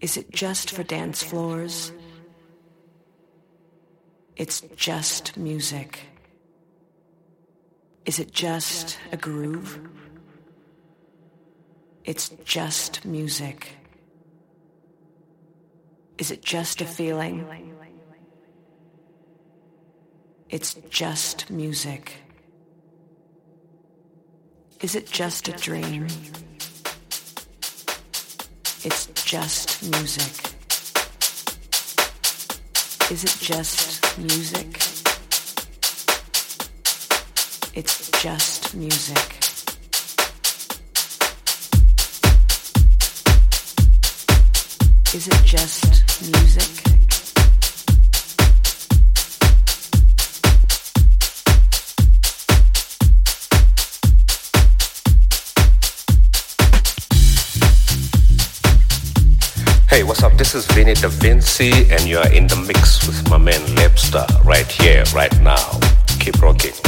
Is it just for dance floors? It's just music. Is it just a groove? It's just music. Is it just a feeling? It's just music. Is it just a dream? It's just music. Is it just music? It's just music. Is it just music? Hey, what's up? This is Vinny Da Vinci, and you are in the mix with my man Lepstar right here, right now. Keep rocking.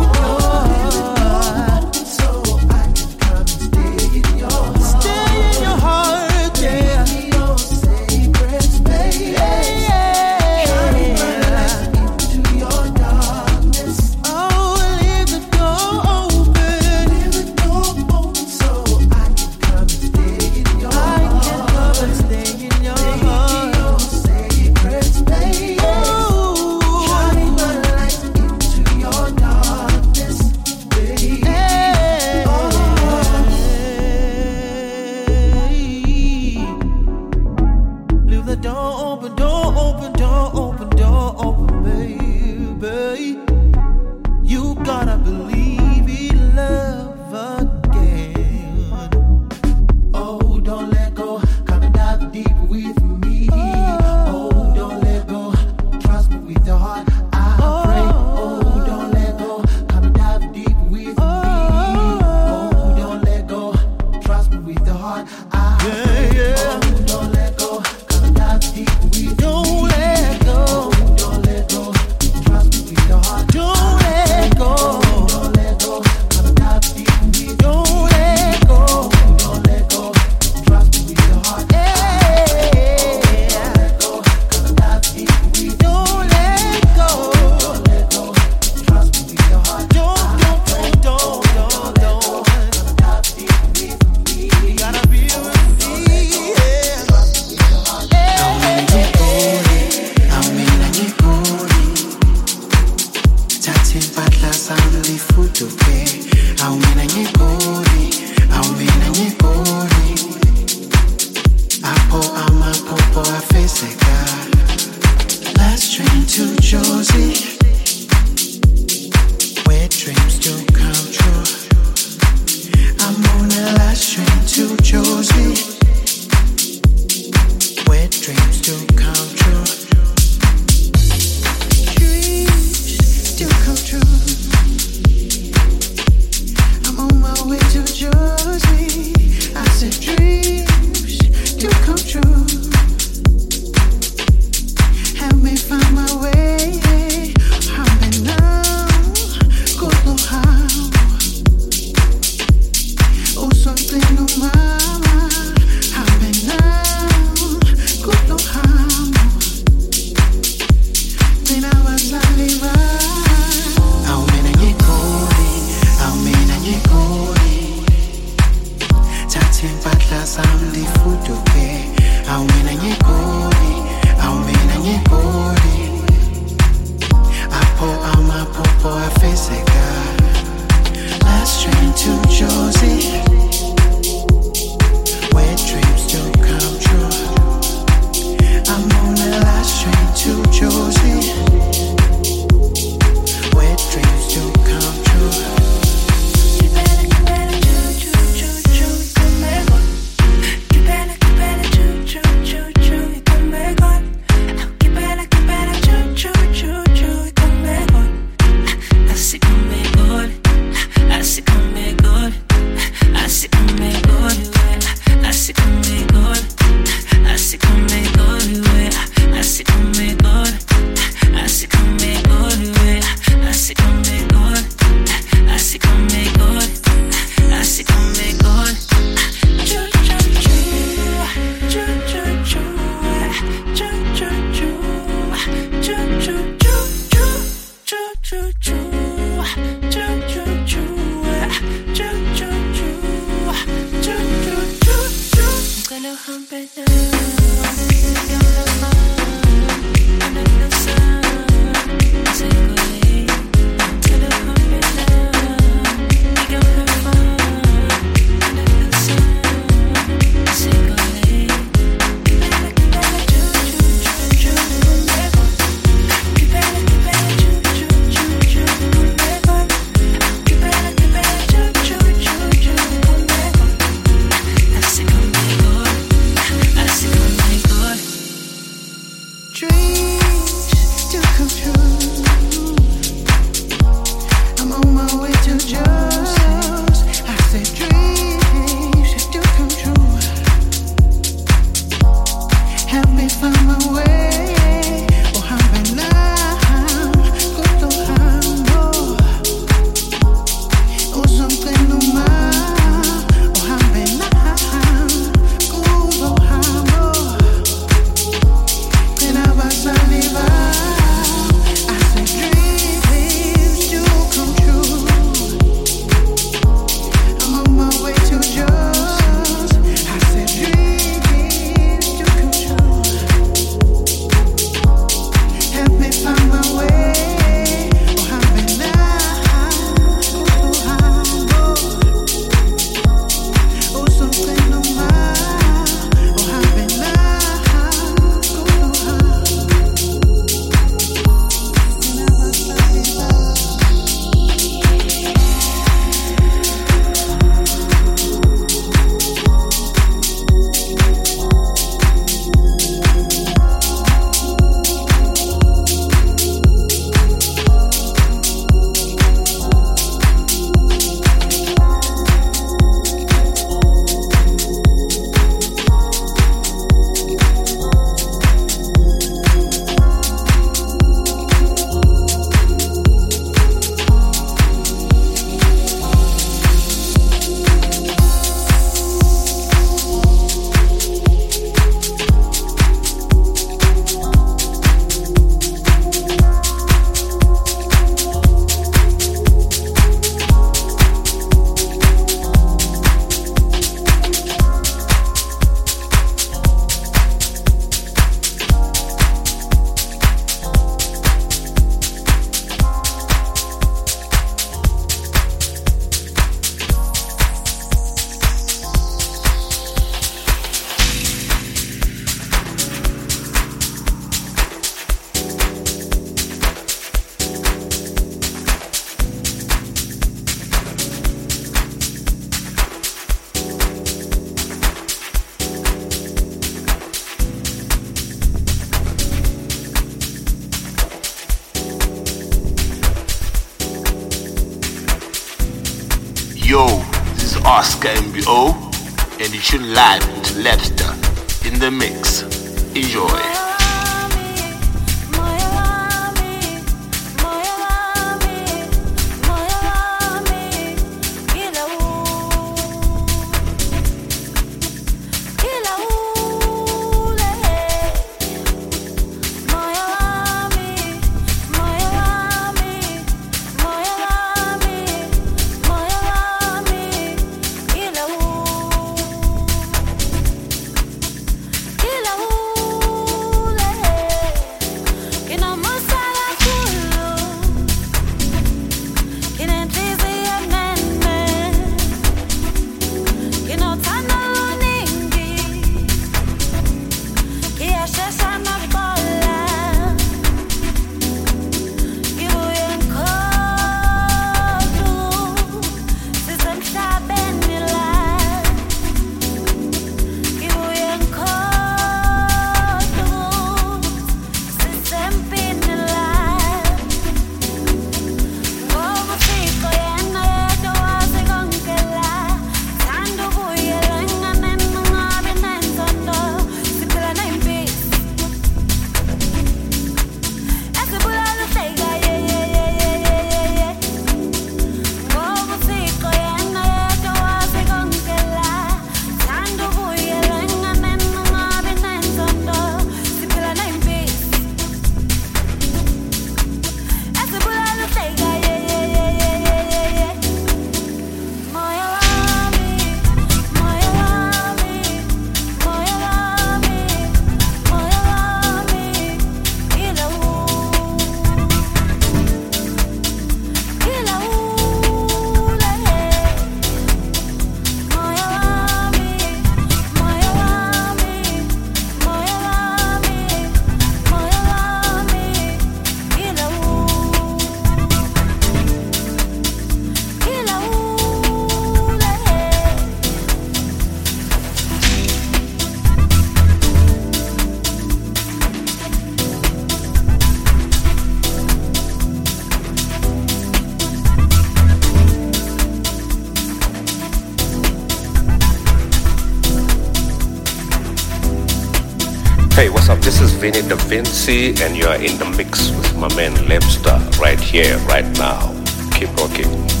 Hey, what's up? This is Vinny Da Vinci, and you are in the mix with my man Lepster right here, right now. Keep rocking.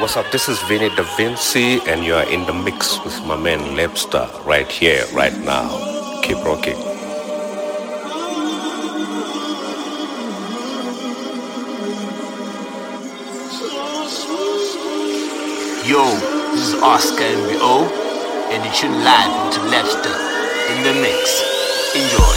What's up? This is Vinny Da Vinci, and you're in the mix with my man Lepster right here, right now. Keep rocking. Yo, this is Oscar MBO, and you tune live into Lepster in the mix. Enjoy.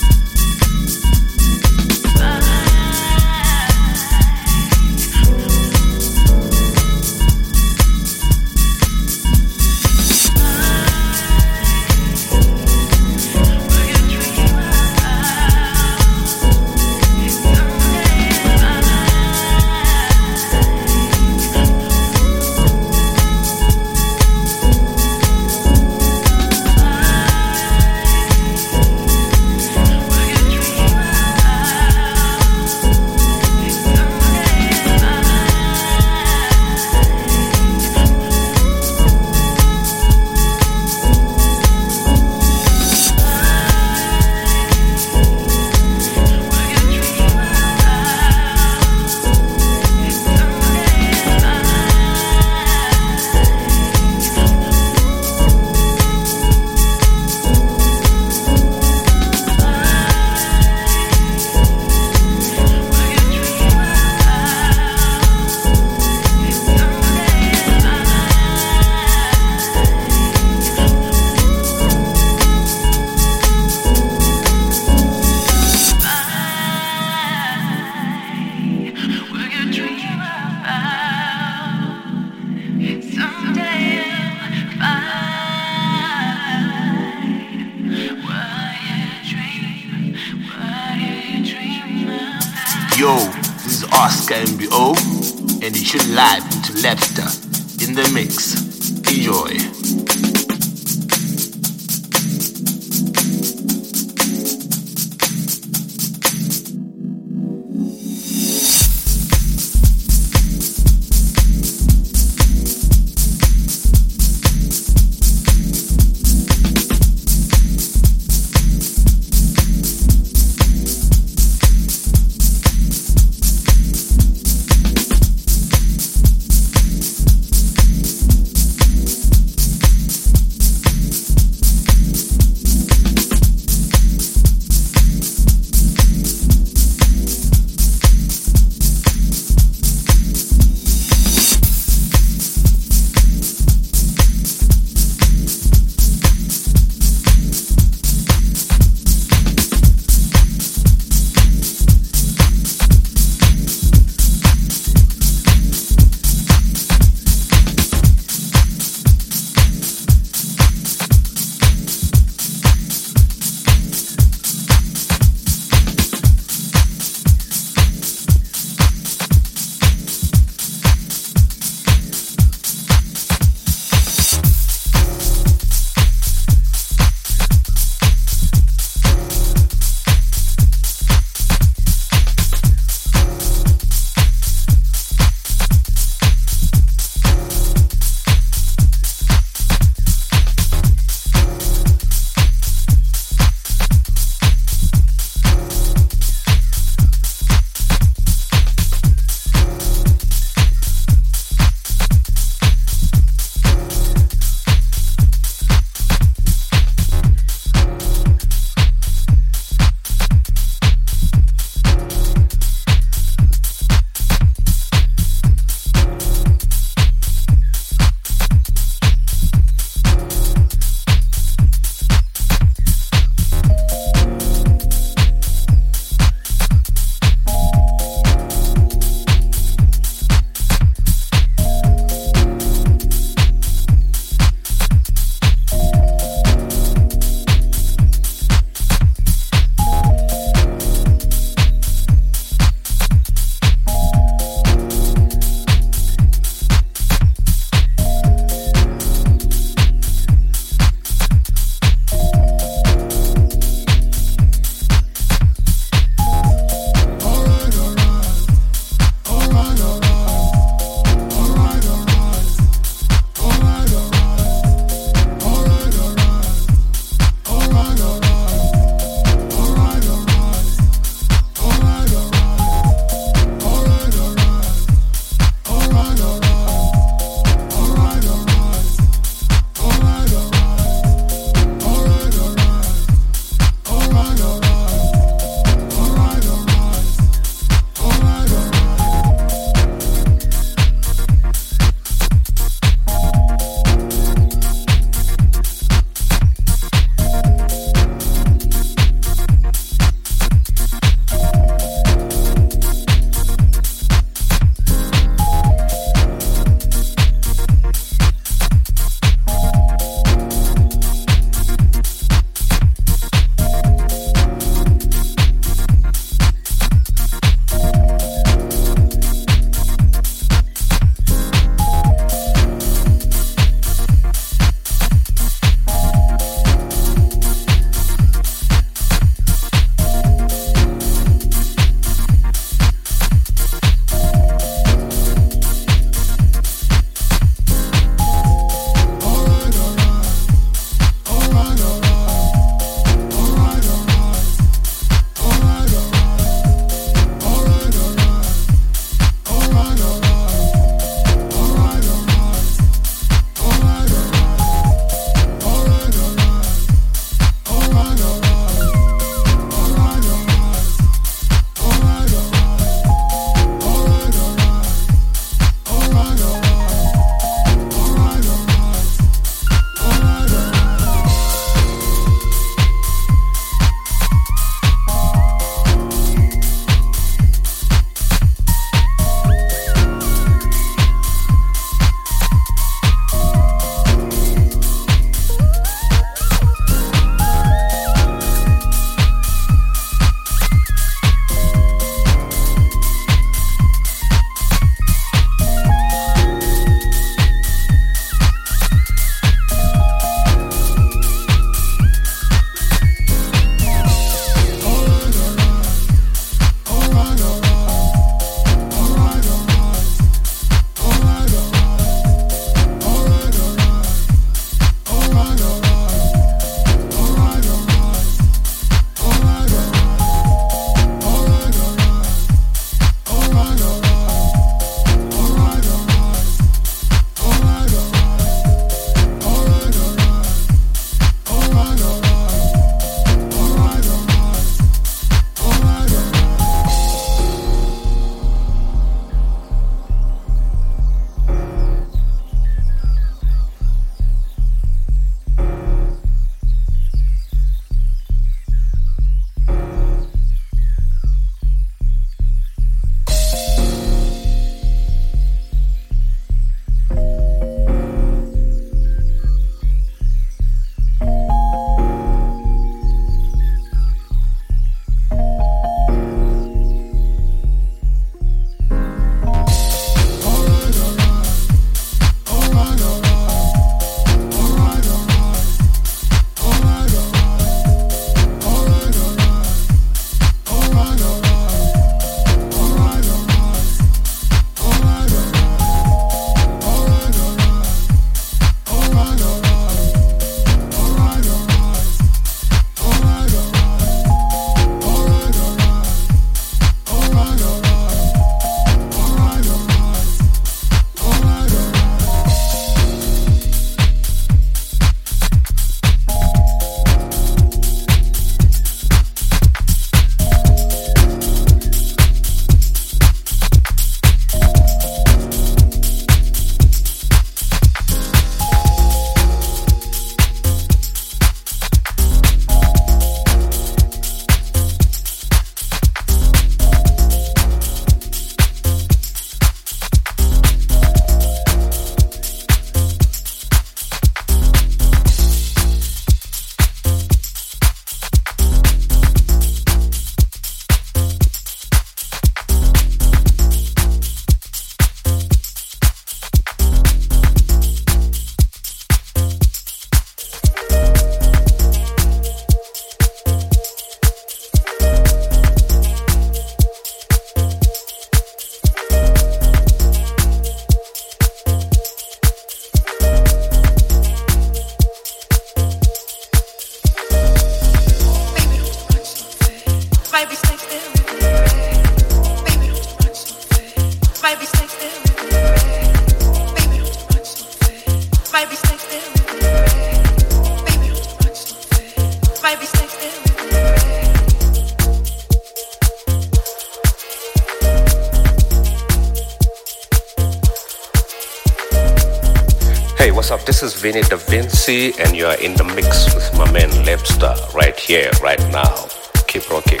And you are in the mix with my man Lepster right here, right now. Keep rocking.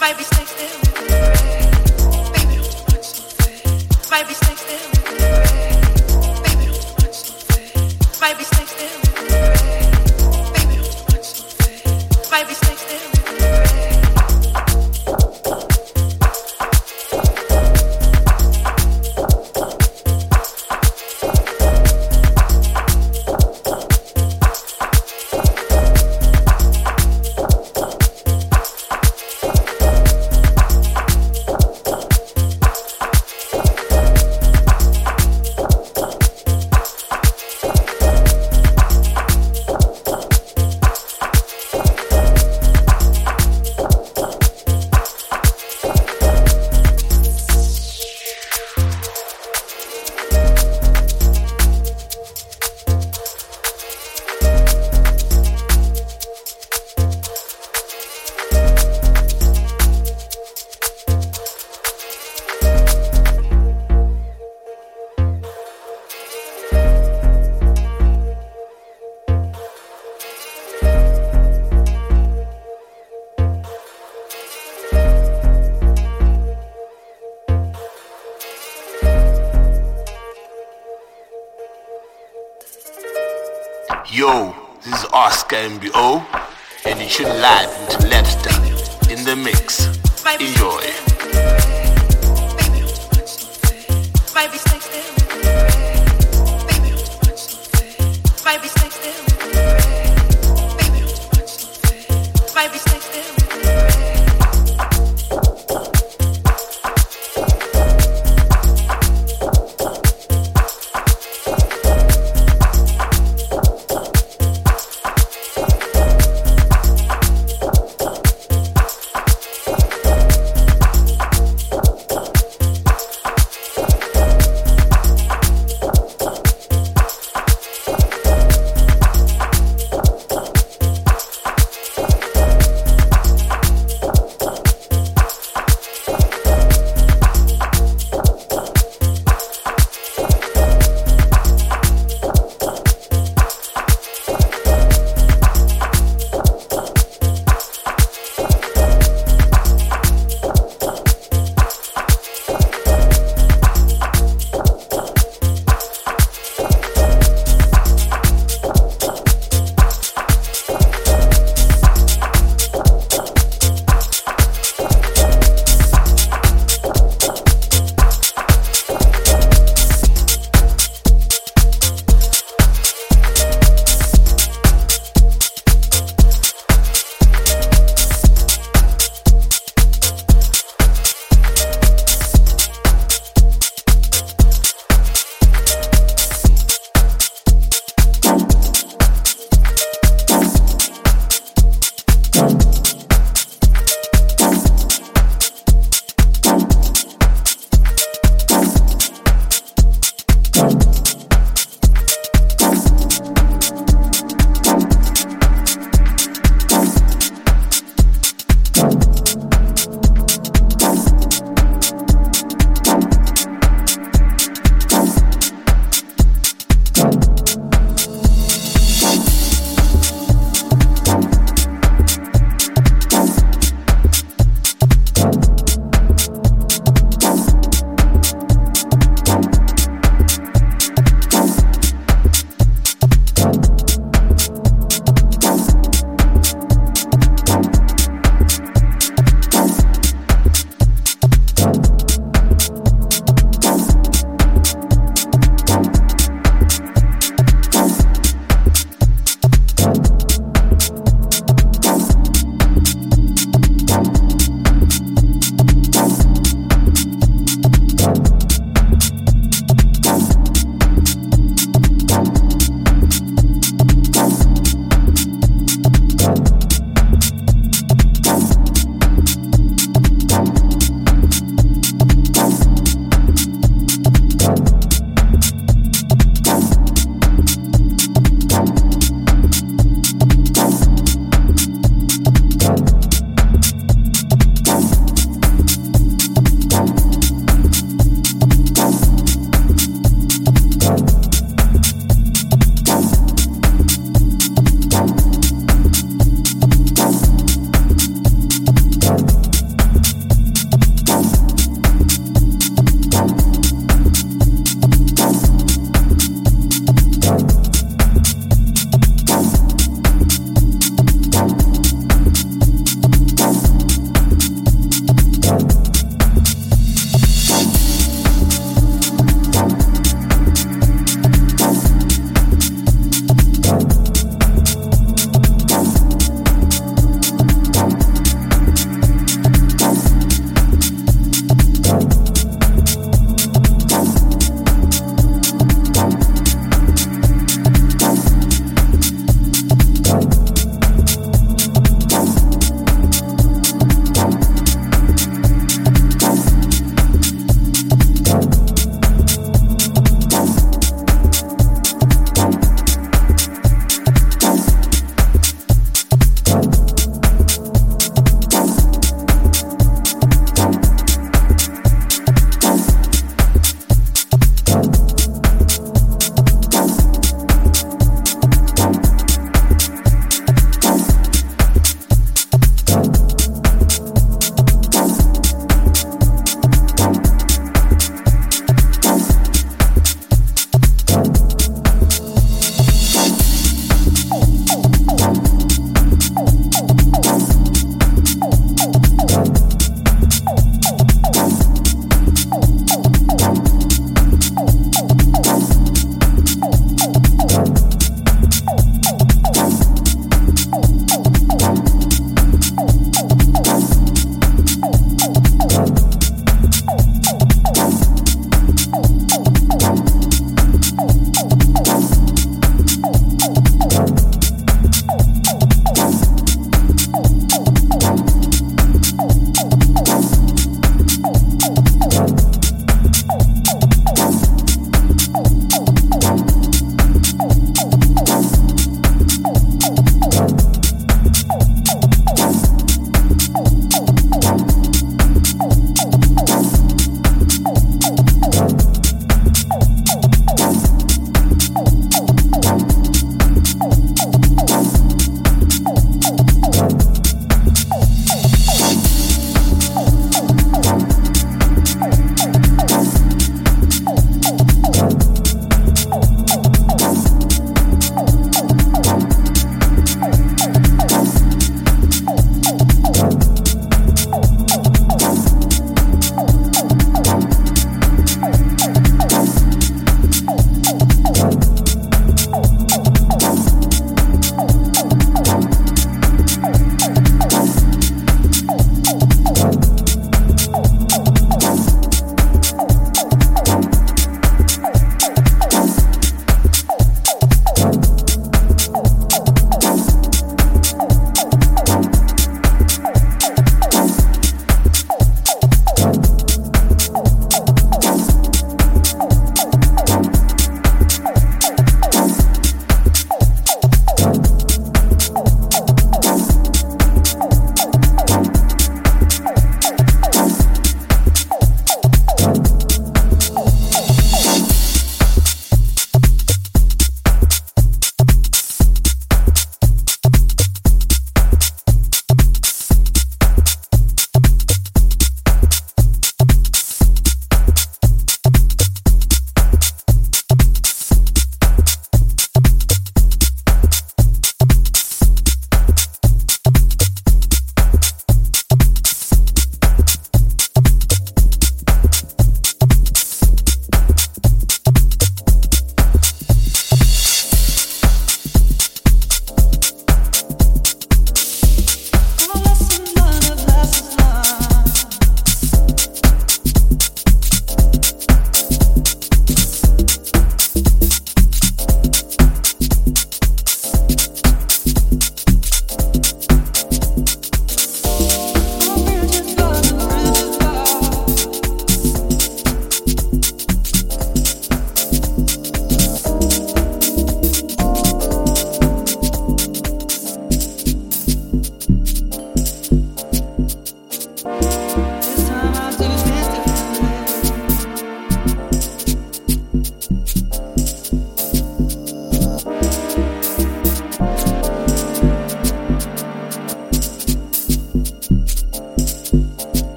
Baby, stay still with me. Baby, don't? Baby, stay.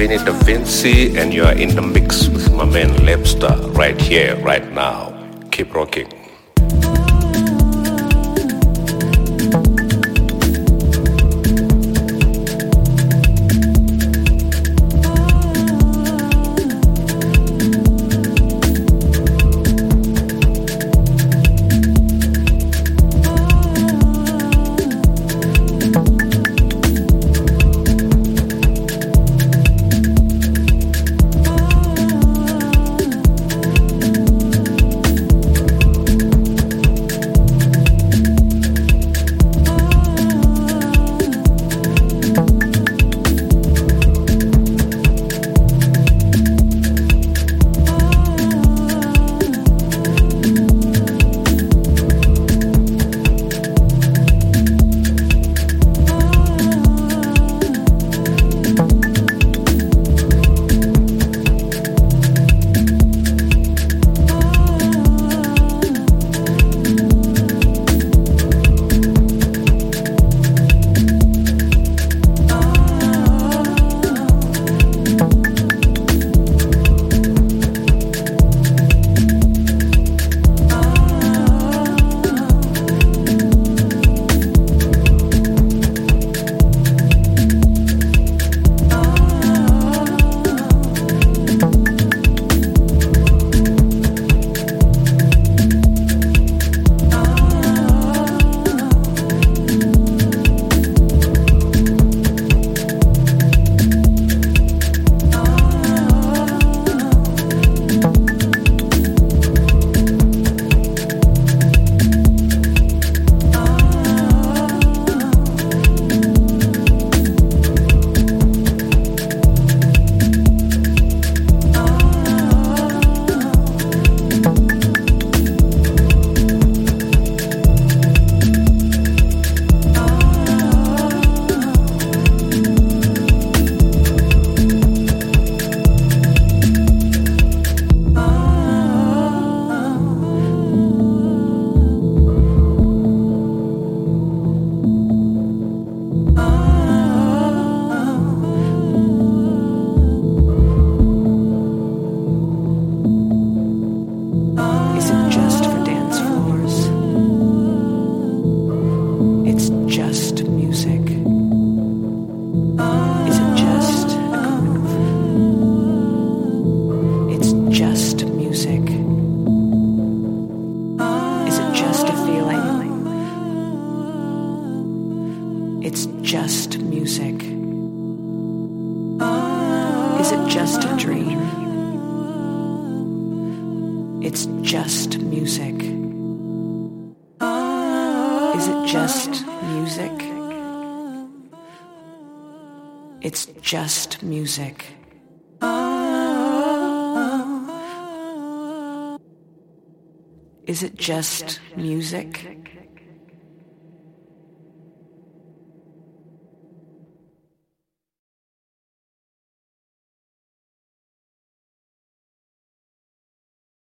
Vinny Da Vinci, and you are in the mix with my man Lepster right here, right now. Keep rocking.